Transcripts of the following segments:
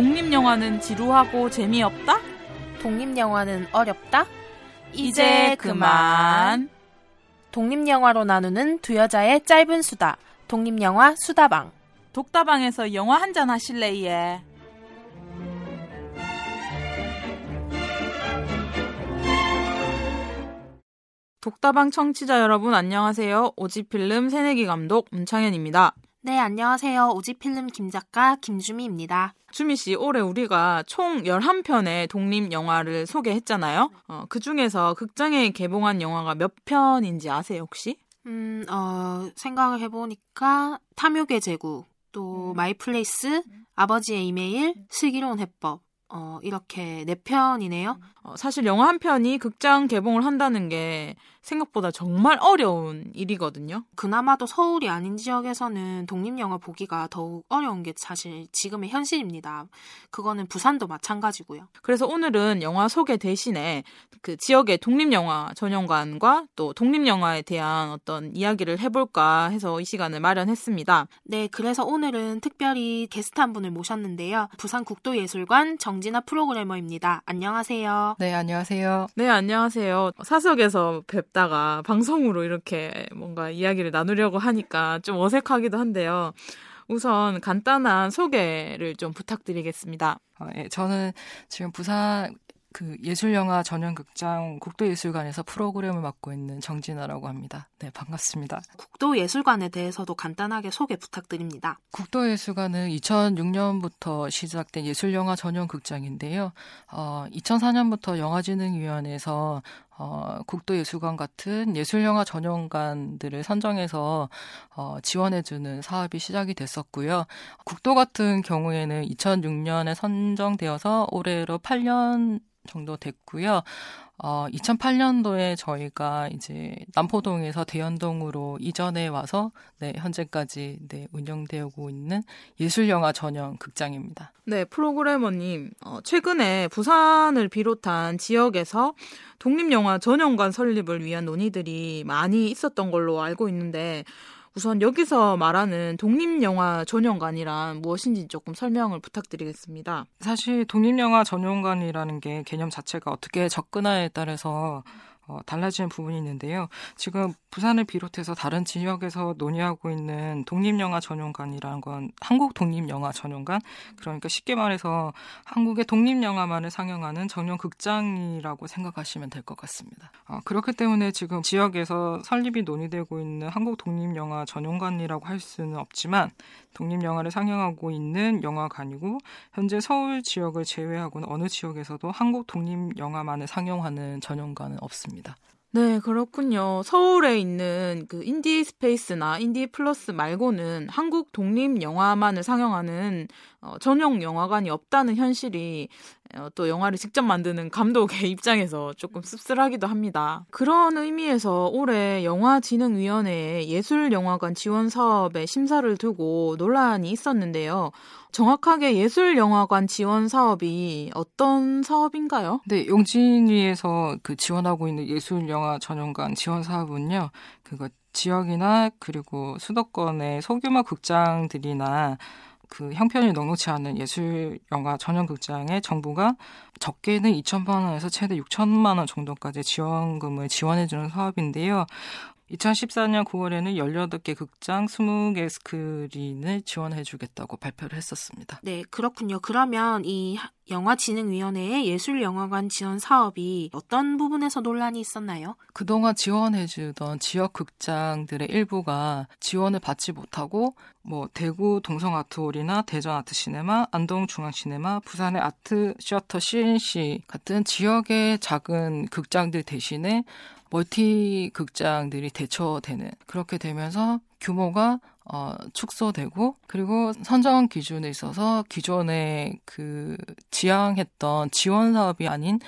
독립영화는 지루하고 재미없다? 독립영화는 어렵다? 이제 그만. 독립영화로 나누는 두 여자의 짧은 수다. 독립영화 수다방. 독다방에서 영화 한 잔 하실래, 예. 독다방 청취자 여러분 안녕하세요. 오지필름 새내기 감독 문창현입니다. 네, 안녕하세요. 오지필름 김작가 김주미입니다. 주미 씨, 올해 우리가 총 11편의 독립 영화를 소개했잖아요. 어, 그 중에서 극장에 개봉한 영화가 몇 편인지 아세요, 혹시? 음, 어, 생각을 해보니까 탐욕의 제국, 또 마이플레이스, 아버지의 이메일, 슬기로운 해법, 어, 이렇게 네 편이네요. 어, 사실 영화 한 편이 극장 개봉을 한다는 게 생각보다 정말 어려운 일이거든요. 그나마도 서울이 아닌 지역에서는 독립영화 보기가 더욱 어려운 게 사실 지금의 현실입니다. 그거는 부산도 마찬가지고요. 그래서 오늘은 영화 소개 대신에 그 지역의 독립영화 전용관과 또 독립영화에 대한 어떤 이야기를 해볼까 해서 이 시간을 마련했습니다. 네, 그래서 오늘은 특별히 게스트 한 분을 모셨는데요. 부산국도예술관 정 진아 프로그래머입니다. 안녕하세요. 네, 안녕하세요. 네, 안녕하세요. 사석에서 뵙다가 방송으로 이렇게 뭔가 이야기를 나누려고 하니까 좀 어색하기도 한데요. 우선 간단한 소개를 좀 부탁드리겠습니다. 어, 예, 저는 지금 부산 그 예술영화 전용극장 국도예술관에서 프로그램을 맡고 있는 정진아라고 합니다. 네, 반갑습니다. 국도예술관에 대해서도 간단하게 소개 부탁드립니다. 국도예술관은 2006년부터 시작된 예술영화 전용극장인데요. 어, 2004년부터 영화진흥위원회에서 어, 국도예술관 같은 예술영화 전용관들을 선정해서 어, 지원해주는 사업이 시작이 됐었고요. 국도 같은 경우에는 2006년에 선정되어서 올해로 8년 정도 됐고요. 어, 2008년도에 저희가 이제 남포동에서 대연동으로 이전해 와서 네, 현재까지 네, 운영되고 있는 예술영화 전용 극장입니다. 네, 프로그래머님, 어, 최근에 부산을 비롯한 지역에서 독립영화 전용관 설립을 위한 논의들이 많이 있었던 걸로 알고 있는데 우선 여기서 말하는 독립영화 전용관이란 무엇인지 조금 설명을 부탁드리겠습니다. 사실 독립영화 전용관이라는 게 개념 자체가 어떻게 접근하에 따라서 어, 달라지는 부분이 있는데요. 지금 부산을 비롯해서 다른 지역에서 논의하고 있는 독립영화 전용관이라는 건 한국 독립영화 전용관 그러니까 쉽게 말해서 한국의 독립영화만을 상영하는 전용 극장이라고 생각하시면 될 것 같습니다. 어, 그렇기 때문에 지금 지역에서 설립이 논의되고 있는 한국 독립영화 전용관이라고 할 수는 없지만 독립영화를 상영하고 있는 영화관이고 현재 서울 지역을 제외하고는 어느 지역에서도 한국 독립영화만을 상영하는 전용관은 없습니다. 네, 그렇군요. 서울에 있는 그 인디 스페이스나 인디 플러스 말고는 한국 독립 영화만을 상영하는 어, 전용 영화관이 없다는 현실이 어, 또 영화를 직접 만드는 감독의 입장에서 조금 씁쓸하기도 합니다. 그런 의미에서 올해 영화진흥위원회에 예술영화관 지원 사업에 심사를 두고 논란이 있었는데요. 정확하게 예술영화관 지원 사업이 어떤 사업인가요? 네, 용진위에서 그 지원하고 있는 예술영화 전용관 지원 사업은요, 그거 지역이나 그리고 수도권의 소규모 극장들이나 그 형편이 넉넉치 않은 예술 영화 전용 극장에 정부가 적게는 2천만 원에서 최대 6천만 원 정도까지 지원금을 지원해 주는 사업인데요. 2014년 9월에는 18개 극장 20개 스크린을 지원해 주겠다고 발표를 했었습니다. 네, 그렇군요. 그러면 이 영화진흥위원회의 예술영화관 지원 사업이 어떤 부분에서 논란이 있었나요? 그동안 지원해 주던 지역 극장들의 일부가 지원을 받지 못하고 뭐 대구 동성 아트홀이나 대전 아트 시네마, 안동 중앙 시네마, 부산의 아트 시어터 CNC 같은 지역의 작은 극장들 대신에 멀티 극장들이 대처되는 그렇게 되면서 규모가 어, 축소되고 그리고 선정 기준에 있어서 기존에 그 지향했던 지원 사업이 아닌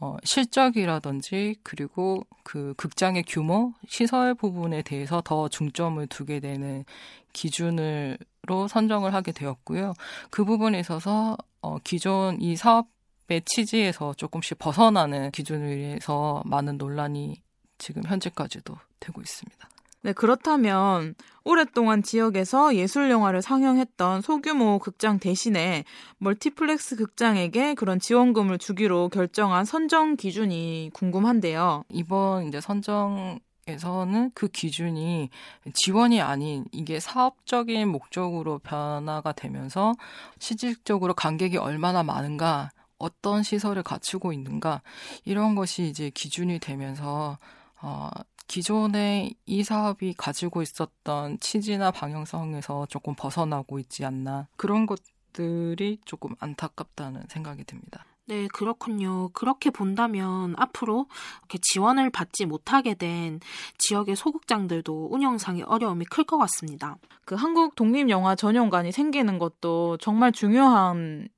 어, 실적이라든지 그리고 그 극장의 규모, 시설 부분에 대해서 더 중점을 두게 되는 기준으로 선정을 하게 되었고요. 그 부분에 있어서 어, 기존 이 사업 의 취지에서 조금씩 벗어나는 기준을 위해서 많은 논란이 지금 현재까지도 되고 있습니다. 네, 그렇다면 오랫동안 지역에서 예술 영화를 상영했던 소규모 극장 대신에 멀티플렉스 극장에게 그런 지원금을 주기로 결정한 선정 기준이 궁금한데요. 이번 이제 선정 에서는 그 기준이 지원이 아닌 이게 사업적인 목적으로 변화가 되면서 실질적으로 관객이 얼마나 많은가, 어떤 시설을 갖추고 있는가 이런 것이 이제 기준이 되면서 어, 기존에 이 사업이 가지고 있었던 취지나 방향성에서 조금 벗어나고 있지 않나 그런 것들이 조금 안타깝다는 생각이 듭니다. 네, 그렇군요. 그렇게 본다면 앞으로 이렇게 지원을 받지 못하게 된 지역의 소극장들도 운영상의 어려움이 클 것 같습니다. 그 한국 독립영화 전용관이 생기는 것도 정말 중요한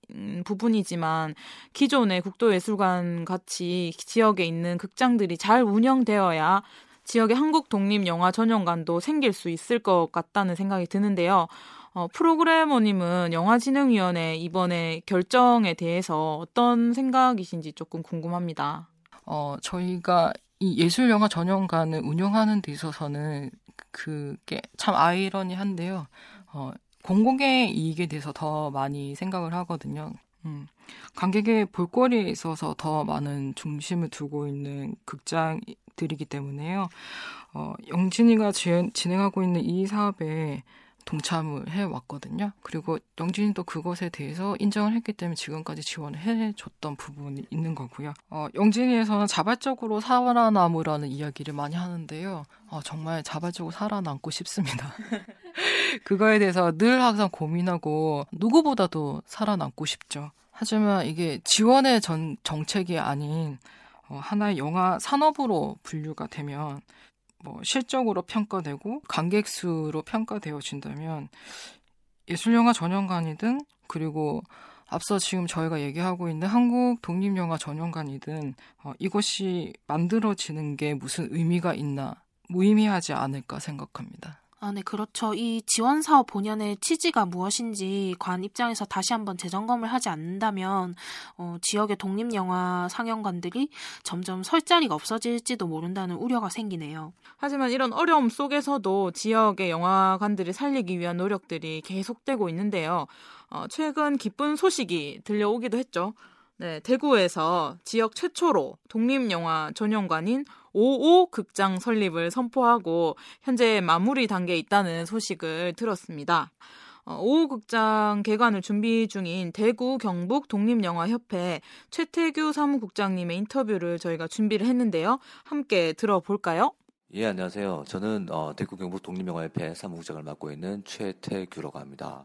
부분이지만 기존의 국도예술관 같이 지역에 있는 극장들이 잘 운영되어야 지역의 한국 독립영화 전용관도 생길 수 있을 것 같다는 생각이 드는데요. 어, 프로그래머님은 영화진흥위원회 이번에 결정에 대해서 어떤 생각이신지 조금 궁금합니다. 어, 저희가 이 예술영화 전용관을 운영하는 데 있어서는 그게 참 아이러니한데요. 어, 공공의 이익에 대해서 더 많이 생각을 하거든요. 음, 관객의 볼거리에 있어서 더 많은 중심을 두고 있는 극장들이기 때문에요. 어, 영진이가 진행하고 있는 이 사업에 동참을 해왔거든요. 그리고 영진이도 그것에 대해서 인정을 했기 때문에 지금까지 지원을 해줬던 부분이 있는 거고요. 어, 영진이에서는 자발적으로 살아남으라는 이야기를 많이 하는데요. 어, 정말 자발적으로 살아남고 싶습니다. 그거에 대해서 늘 항상 고민하고 누구보다도 살아남고 싶죠. 하지만 이게 지원의 전, 정책이 아닌 어, 하나의 영화 산업으로 분류가 되면 뭐 실적으로 평가되고 관객 수로 평가되어진다면 예술영화 전용관이든 그리고 앞서 지금 저희가 얘기하고 있는 한국 독립영화 전용관이든 어, 이것이 만들어지는 게 무슨 의미가 있나 무의미하지 않을까 생각합니다. 아, 네, 그렇죠. 이 지원 사업 본연의 취지가 무엇인지 관 입장에서 다시 한번 재점검을 하지 않는다면 어, 지역의 독립 영화 상영관들이 점점 설 자리가 없어질지도 모른다는 우려가 생기네요. 하지만 이런 어려움 속에서도 지역의 영화관들을 살리기 위한 노력들이 계속되고 있는데요. 어, 최근 기쁜 소식이 들려오기도 했죠. 네, 대구에서 지역 최초로 독립영화 전용관인 55 극장 설립을 선포하고 현재 마무리 단계에 있다는 소식을 들었습니다. 어, 55 극장 개관을 준비 중인 대구 경북 독립영화협회 최태규 사무국장님의 인터뷰를 저희가 준비를 했는데요. 함께 들어볼까요? 예, 안녕하세요. 저는 어, 대구 경북 독립영화협회 사무국장을 맡고 있는 최태규라고 합니다.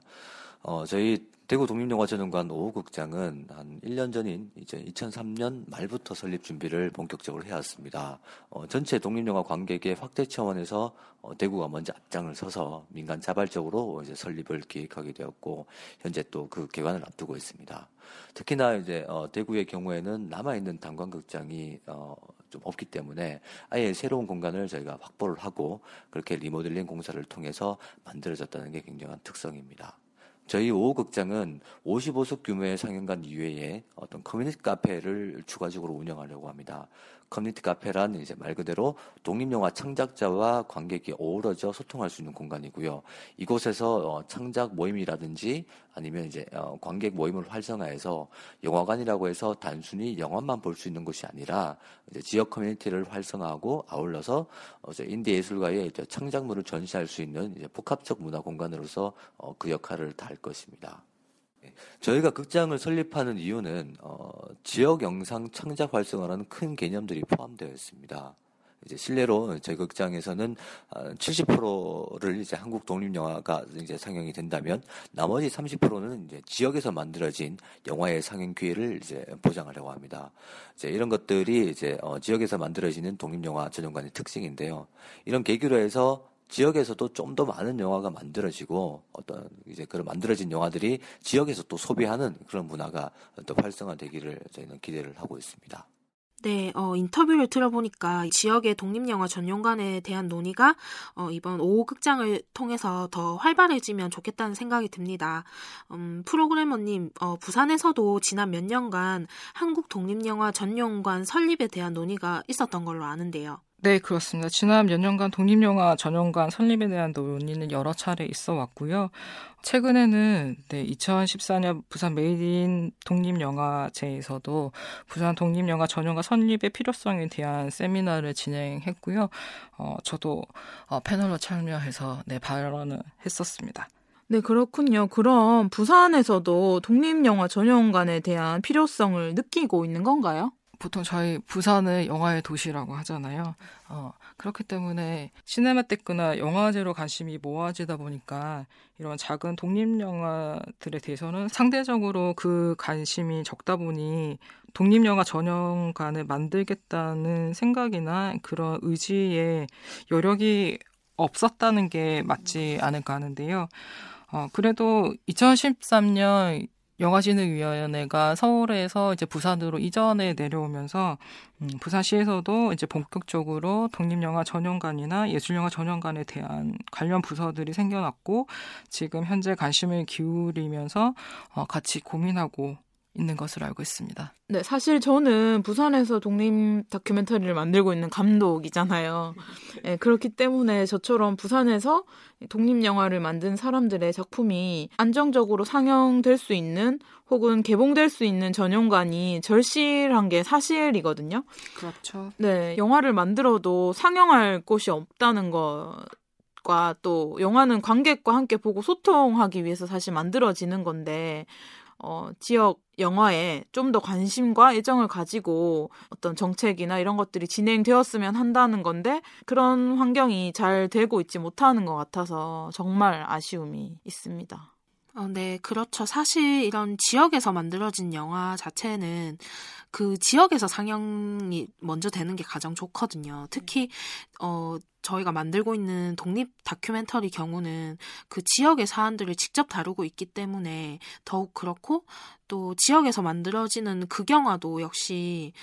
어, 저희 대구 독립영화전용관 5호극장은 한 1년 전인 이제 2003년 말부터 설립 준비를 본격적으로 해왔습니다. 어, 전체 독립영화 관객의 확대 차원에서 어, 대구가 먼저 앞장을 서서 민간 자발적으로 이제 설립을 기획하게 되었고 현재 또 그 개관을 앞두고 있습니다. 특히나 이제 어, 대구의 경우에는 남아있는 단관극장이 어, 좀 없기 때문에 아예 새로운 공간을 저희가 확보를 하고 그렇게 리모델링 공사를 통해서 만들어졌다는 게 굉장한 특성입니다. 저희 오오극장은 55석 규모의 상영관 이외에 어떤 커뮤니티 카페를 추가적으로 운영하려고 합니다. 커뮤니티 카페란 이제 말 그대로 독립영화 창작자와 관객이 어우러져 소통할 수 있는 공간이고요. 이곳에서 어, 창작 모임이라든지 아니면 이제 어, 관객 모임을 활성화해서 영화관이라고 해서 단순히 영화만 볼 수 있는 곳이 아니라 이제 지역 커뮤니티를 활성화하고 아울러서 어, 이제 인디 예술가의 이제 창작물을 전시할 수 있는 이제 복합적 문화 공간으로서 어, 그 역할을 다할 것입니다. 예, 저희가 극장을 설립하는 이유는 어, 지역 영상 창작 활성화라는 큰 개념들이 포함되어 있습니다. 이제 실례로 저희 극장에서는 70%를 이제 한국 독립 영화가 이제 상영이 된다면 나머지 30%는 이제 지역에서 만들어진 영화의 상영 기회를 이제 보장하려고 합니다. 이제 이런 것들이 이제 어, 지역에서 만들어지는 독립 영화 전용관의 특징인데요. 이런 계기로 해서 지역에서도 좀 더 많은 영화가 만들어지고 어떤 이제 그런 만들어진 영화들이 지역에서 또 소비하는 그런 문화가 또 활성화되기를 저희는 기대를 하고 있습니다. 네, 어, 인터뷰를 들어보니까 지역의 독립영화 전용관에 대한 논의가 어, 이번 오오극장을 통해서 더 활발해지면 좋겠다는 생각이 듭니다. 음, 프로그래머님, 어, 부산에서도 지난 몇 년간 한국 독립영화 전용관 설립에 대한 논의가 있었던 걸로 아는데요. 네, 그렇습니다. 지난 몇 년간 독립영화 전용관 설립에 대한 논의는 여러 차례 있어 왔고요. 최근에는 네, 2014년 부산 메이드인 독립영화제에서도 부산 독립영화 전용관 설립의 필요성에 대한 세미나를 진행했고요. 어, 저도 어, 패널로 참여해서 네, 발언을 했었습니다. 네, 그렇군요. 그럼 부산에서도 독립영화 전용관에 대한 필요성을 느끼고 있는 건가요? 보통 저희 부산을 영화의 도시라고 하잖아요. 어, 그렇기 때문에 시네마테크나 영화제로 관심이 모아지다 보니까 이런 작은 독립 영화들에 대해서는 상대적으로 그 관심이 적다 보니 독립 영화 전용관을 만들겠다는 생각이나 그런 의지에 여력이 없었다는 게 맞지 않을까 하는데요. 어, 그래도 2013년 영화진흥위원회가 서울에서 이제 부산으로 이전에 내려오면서 음, 부산시에서도 이제 본격적으로 독립영화 전용관이나 예술영화 전용관에 대한 관련 부서들이 생겨났고 지금 현재 관심을 기울이면서 어, 같이 고민하고 있는 것으로 알고 있습니다. 네, 사실 저는 부산에서 독립 다큐멘터리를 만들고 있는 감독이잖아요. 네, 그렇기 때문에 저처럼 부산에서 독립 영화를 만든 사람들의 작품이 안정적으로 상영될 수 있는 혹은 개봉될 수 있는 전용관이 절실한 게 사실이거든요. 그렇죠. 네, 영화를 만들어도 상영할 곳이 없다는 것. 과 또 영화는 관객과 함께 보고 소통하기 위해서 사실 만들어지는 건데 어, 지역 영화에 좀 더 관심과 애정을 가지고 어떤 정책이나 이런 것들이 진행되었으면 한다는 건데 그런 환경이 잘 되고 있지 못하는 것 같아서 정말 아쉬움이 있습니다. 어, 네, 그렇죠. 사실 이런 지역에서 만들어진 영화 자체는 그 지역에서 상영이 먼저 되는 게 가장 좋거든요. 특히, 어, 저희가 만들고 있는 독립 다큐멘터리 경우는 그 지역의 사안들을 직접 다루고 있기 때문에 더욱 그렇고 또 지역에서 만들어지는 극영화도 역시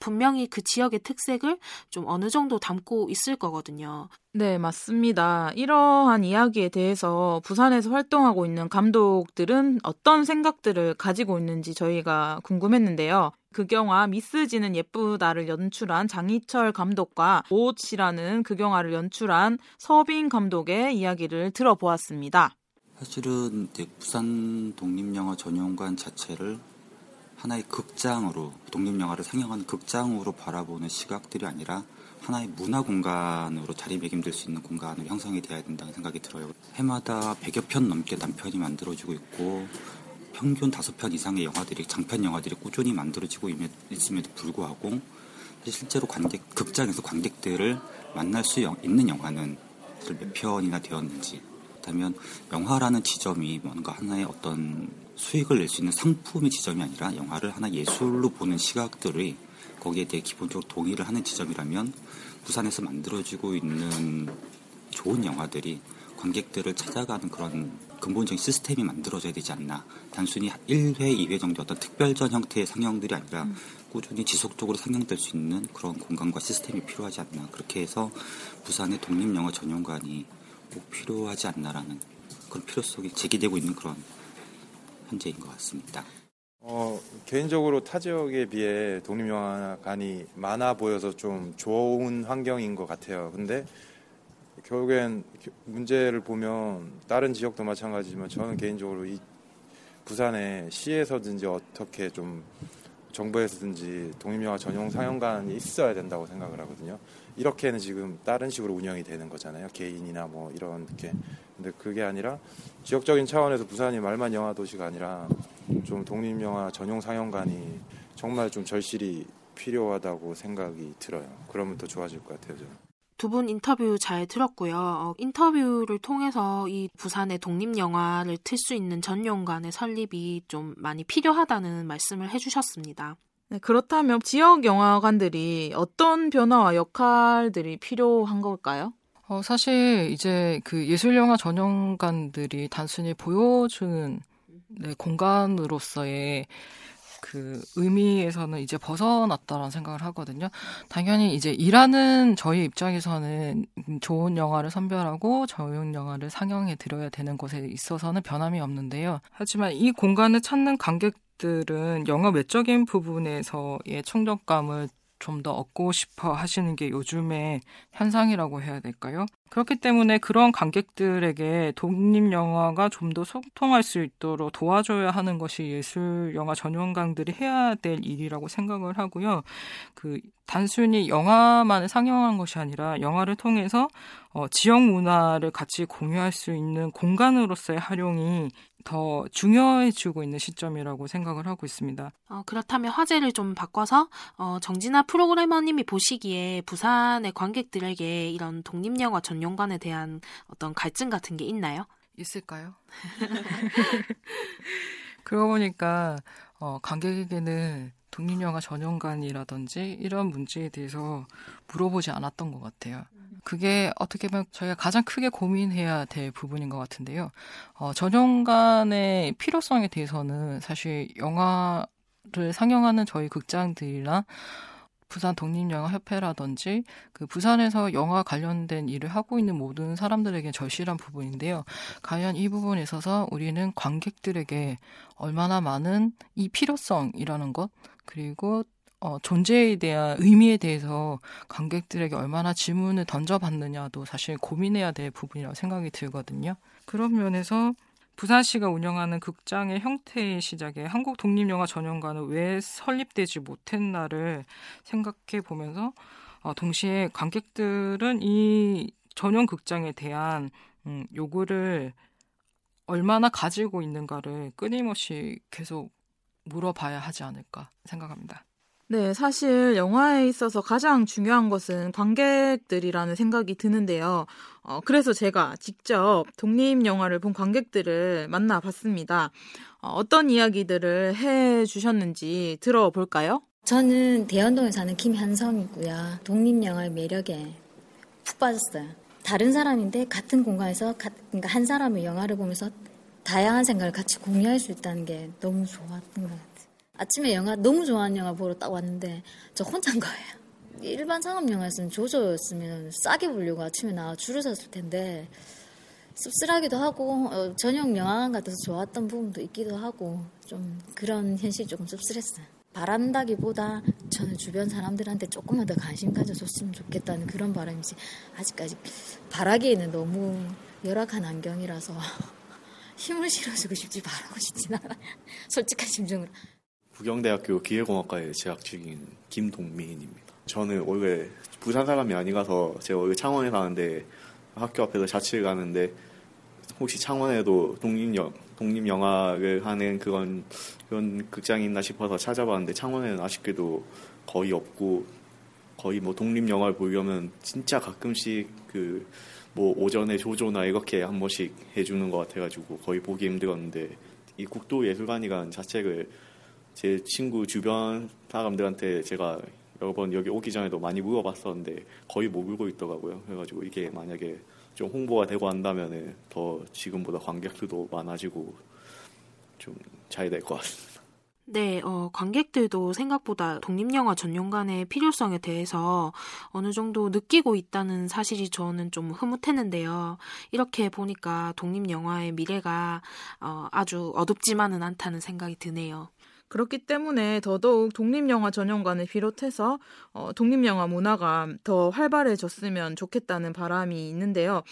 분명히 그 지역의 특색을 좀 어느 정도 담고 있을 거거든요. 네, 맞습니다. 이러한 이야기에 대해서 부산에서 활동하고 있는 감독들은 어떤 생각들을 가지고 있는지 저희가 궁금했는데요. 극영화 미스지는 예쁘다를 연출한 장희철 감독과 옷이라는 극영화를 연출한 서빈 감독의 이야기를 들어보았습니다. 사실은 부산 독립영화 전용관 자체를 하나의 극장으로 독립영화를 상영하는 극장으로 바라보는 시각들이 아니라 하나의 문화 공간으로 자리매김될 수 있는 공간으로 형성이 되어야 된다는 생각이 들어요. 해마다 100여 편 넘게 단편이 만들어지고 있고 평균 5편 이상의 영화들이 장편 영화들이 꾸준히 만들어지고 있음에도 불구하고 실제로 관객 극장에서 관객들을 만날 수 있는 영화는 몇 편이나 되었는지. 그렇다면 영화라는 지점이 뭔가 하나의 어떤 수익을 낼 수 있는 상품의 지점이 아니라 영화를 하나 예술로 보는 시각들이 거기에 대해 기본적으로 동의를 하는 지점이라면 부산에서 만들어지고 있는 좋은 영화들이 관객들을 찾아가는 그런 근본적인 시스템이 만들어져야 되지 않나. 단순히 1회, 2회 정도 어떤 특별전 형태의 상영들이 아니라 음. 꾸준히 지속적으로 상영될 수 있는 그런 공간과 시스템이 필요하지 않나. 그렇게 해서 부산의 독립영화 전용관이 꼭 필요하지 않나라는 그런 필요성이 제기되고 있는 그런 현재인 것 같습니다. 어, 개인적으로 타 지역에 비해 독립영화관이 많아 보여서 좀 좋은 환경인 것 같아요. 근데 결국엔 문제를 보면 다른 지역도 마찬가지지만 저는 개인적으로 이 부산에 시에서든지 어떻게 좀 정부에서든지 독립영화 전용 상영관이 있어야 된다고 생각을 하거든요. 이렇게는 지금 다른 식으로 운영이 되는 거잖아요. 개인이나 뭐 이런 게. 근데 그게 아니라 지역적인 차원에서 부산이 말만 영화 도시가 아니라 좀 독립영화 전용 상영관이 정말 좀 절실히 필요하다고 생각이 들어요. 그러면 더 좋아질 것 같아요, 저는. 두 분 인터뷰 잘 들었고요. 어, 인터뷰를 통해서 이 부산의 독립영화를 틀 수 있는 전용관의 설립이 좀 많이 필요하다는 말씀을 해주셨습니다. 네, 그렇다면 지역 영화관들이 어떤 변화와 역할들이 필요한 걸까요? 어, 사실 이제 그 예술영화 전용관들이 단순히 보여주는 네, 공간으로서의 그 의미에서는 이제 벗어났다라는 생각을 하거든요. 당연히 이제 일하는 저희 입장에서는 좋은 영화를 선별하고 좋은 영화를 상영해 드려야 되는 것에 있어서는 변함이 없는데요. 하지만 이 공간을 찾는 관객 들은 영화 외적인 부분에서의 충족감을 좀 더 얻고 싶어 하시는 게 요즘의 현상이라고 해야 될까요? 그렇기 때문에 그런 관객들에게 독립 영화가 좀 더 소통할 수 있도록 도와줘야 하는 것이 예술 영화 전용관들이 해야 될 일이라고 생각을 하고요. 그 단순히 영화만을 상영한 것이 아니라 영화를 통해서 어, 지역 문화를 같이 공유할 수 있는 공간으로서의 활용이 더 중요해지고 있는 시점이라고 생각을 하고 있습니다. 어, 그렇다면 화제를 좀 바꿔서 어, 정진아 프로그래머님이 보시기에 부산의 관객들에게 이런 독립영화 전용관에 대한 어떤 갈증 같은 게 있나요? 있을까요? 그러고 보니까 어, 관객에게는 독립영화 전용관이라든지 이런 문제에 대해서 물어보지 않았던 것 같아요. 그게 어떻게 보면 저희가 가장 크게 고민해야 될 부분인 것 같은데요. 어, 전용관의 필요성에 대해서는 사실 영화 를 상영하는 저희 극장들이나 부산 독립영화협회라든지 그 부산에서 영화 관련된 일을 하고 있는 모든 사람들에게 절실한 부분인데요. 과연 이 부분에 있어서 우리는 관객들에게 얼마나 많은 이 필요성이라는 것 그리고 어, 존재에 대한 의미에 대해서 관객들에게 얼마나 질문을 던져봤느냐도 사실 고민해야 될 부분이라고 생각이 들거든요. 그런 면에서 부산시가 운영하는 극장의 형태의 시작에 한국 독립영화 전용관은 왜 설립되지 못했나를 생각해 보면서 어, 동시에 관객들은 이 전용 극장에 대한 음, 요구를 얼마나 가지고 있는가를 끊임없이 계속 물어봐야 하지 않을까 생각합니다. 네, 사실 영화에 있어서 가장 중요한 것은 관객들이라는 생각이 드는데요. 어, 그래서 제가 직접 독립 영화를 본 관객들을 만나봤습니다. 어, 어떤 이야기들을 해 주셨는지 들어볼까요? 저는 대연동에 사는 김현성이고요. 독립 영화의 매력에 푹 빠졌어요. 다른 사람인데 같은 공간에서 그러니까 한 사람의 영화를 보면서 다양한 생각을 같이 공유할 수 있다는 게 너무 좋았던 것 같아요. 아침에 영화 너무 좋아하는 영화 보러 딱 왔는데 저 혼자인 거예요. 일반 상업 영화였으면 조조였으면 싸게 보려고 아침에 나와 줄을 섰을 텐데 씁쓸하기도 하고 어, 전용 영화관 같아서 좋았던 부분도 있기도 하고 좀 그런 현실이 조금 씁쓸했어요. 바란다기보다 저는 주변 사람들한테 조금만 더 관심 가져줬으면 좋겠다는 그런 바람이지 아직까지 바라기에는 너무 열악한 환경이라서 힘을 실어주고 싶지 바라고 싶진 않아요. 솔직한 심정으로. 부경대학교 기계공학과에 재학 중인 김동민입니다. 저는 원래 부산 사람이 아니라서 제가 원래 창원에 사는데 학교 앞에서 자취를 가는데 혹시 창원에도 독립영 독립 영화를 하는 그런 그런 극장이 있나 싶어서 찾아봤는데 창원에는 아쉽게도 거의 없고 거의 뭐 독립 영화를 보려면 진짜 가끔씩 그 뭐 오전에 조조나 이렇게 한 번씩 해주는 것 같아가지고 거의 보기 힘들었는데 이 국도예술관이라는 자체를 제 친구 주변 사람들한테 제가 여러 번 여기 오기 전에도 많이 물어봤었는데 거의 모르고 있더라고요. 그래가지고 이게 만약에 좀 홍보가 되고 한다면 더 지금보다 관객들도 많아지고 좀 잘 될 것 같습니다. 네, 어, 관객들도 생각보다 독립영화 전용관의 필요성에 대해서 어느 정도 느끼고 있다는 사실이 저는 좀 흐뭇했는데요. 이렇게 보니까 독립영화의 미래가 어, 아주 어둡지만은 않다는 생각이 드네요. 그렇기 때문에 더더욱 독립영화 전용관을 비롯해서 어, 독립영화 문화가 더 활발해졌으면 좋겠다는 바람이 있는데요.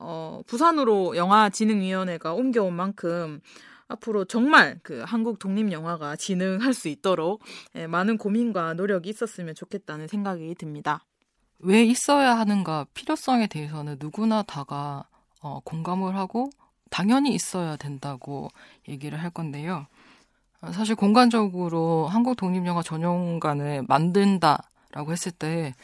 어, 부산으로 영화진흥위원회가 옮겨온 만큼 앞으로 정말 그 한국 독립영화가 진흥할 수 있도록 예, 많은 고민과 노력이 있었으면 좋겠다는 생각이 듭니다. 왜 있어야 하는가 필요성에 대해서는 누구나 다가 어, 공감을 하고 당연히 있어야 된다고 얘기를 할 건데요. 사실 공간적으로 한국 독립영화 전용관을 만든다라고 했을 때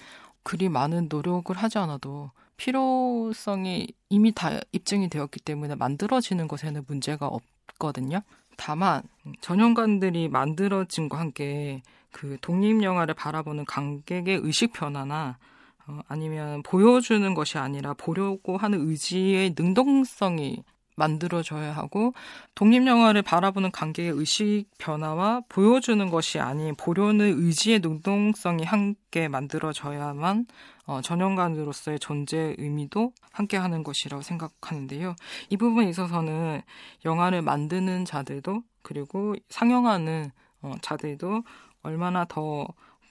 그리 많은 노력을 하지 않아도 필요성이 이미 다 입증이 되었기 때문에 만들어지는 것에는 문제가 없거든요. 다만 전용관들이 만들어진과 함께 그 독립 영화를 바라보는 관객의 의식 변화나 어, 아니면 보여주는 것이 아니라 보려고 하는 의지의 능동성이 만들어져야 하고 독립 영화를 바라보는 관객의 의식 변화와 보여주는 것이 아닌 보려는 의지의 능동성이 함께 만들어져야만 어, 전용관으로서의 존재 의미도 함께 하는 것이라고 생각하는데요. 이 부분에 있어서는 영화를 만드는 자들도 그리고 상영하는 어, 자들도 얼마나 더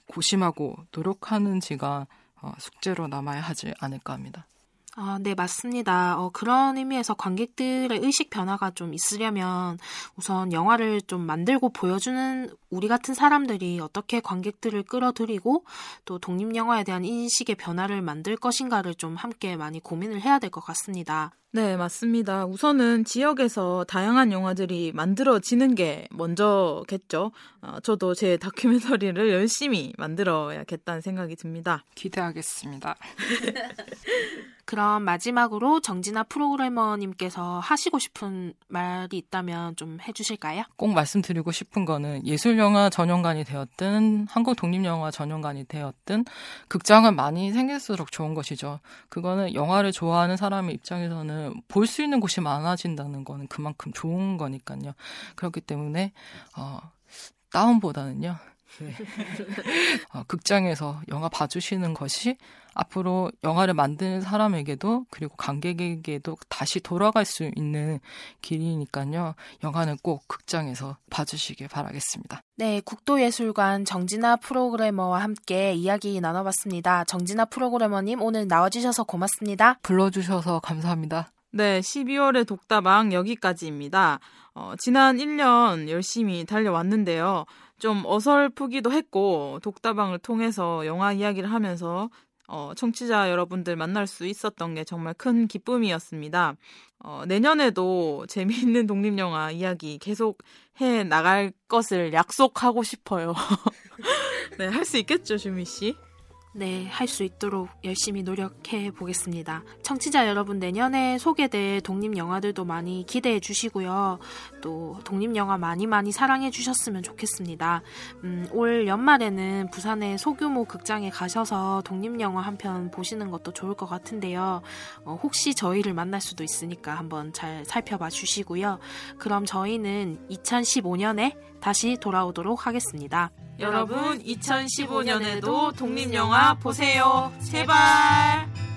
고심하고 노력하는지가 어, 숙제로 남아야 하지 않을까 합니다. 아, 네, 맞습니다. 어, 그런 의미에서 관객들의 의식 변화가 좀 있으려면 우선 영화를 좀 만들고 보여주는 우리 같은 사람들이 어떻게 관객들을 끌어들이고 또 독립영화에 대한 인식의 변화를 만들 것인가를 좀 함께 많이 고민을 해야 될 것 같습니다. 네, 맞습니다. 우선은 지역에서 다양한 영화들이 만들어지는 게 먼저겠죠. 어, 저도 제 다큐멘터리를 열심히 만들어야겠다는 생각이 듭니다. 기대하겠습니다. 그럼 마지막으로 정진아 프로그래머님께서 하시고 싶은 말이 있다면 좀 해주실까요? 꼭 말씀드리고 싶은 거는 예술영화 전용관이 되었든 한국 독립영화 전용관이 되었든 극장은 많이 생길수록 좋은 것이죠. 그거는 영화를 좋아하는 사람의 입장에서는 볼 수 있는 곳이 많아진다는 거는 그만큼 좋은 거니까요. 그렇기 때문에 어, 다운보다는요. 네. 어, 극장에서 영화 봐주시는 것이 앞으로 영화를 만드는 사람에게도 그리고 관객에게도 다시 돌아갈 수 있는 길이니까요. 영화는 꼭 극장에서 봐주시길 바라겠습니다. 네, 국도예술관 정진아 프로그래머와 함께 이야기 나눠봤습니다. 정진아 프로그래머님 오늘 나와주셔서 고맙습니다. 불러주셔서 감사합니다. 네, 12월의 독다방 여기까지입니다. 어, 지난 1년 열심히 달려왔는데요. 좀 어설프기도 했고 독다방을 통해서 영화 이야기를 하면서 어, 청취자 여러분들 만날 수 있었던 게 정말 큰 기쁨이었습니다. 어, 내년에도 재미있는 독립영화 이야기 계속 해 나갈 것을 약속하고 싶어요. 네, 할 수 있겠죠, 주미 씨? 네, 할 수 있도록 열심히 노력해 보겠습니다. 청취자 여러분, 내년에 소개될 독립 영화들도 많이 기대해 주시고요. 또, 독립 영화 많이 많이 사랑해 주셨으면 좋겠습니다. 음, 올 연말에는 부산의 소규모 극장에 가셔서 독립 영화 한 편 보시는 것도 좋을 것 같은데요. 어, 혹시 저희를 만날 수도 있으니까 한번 잘 살펴봐 주시고요. 그럼 저희는 2015년에 다시 돌아오도록 하겠습니다. 여러분 2015년에도 독립영화 보세요. 제발.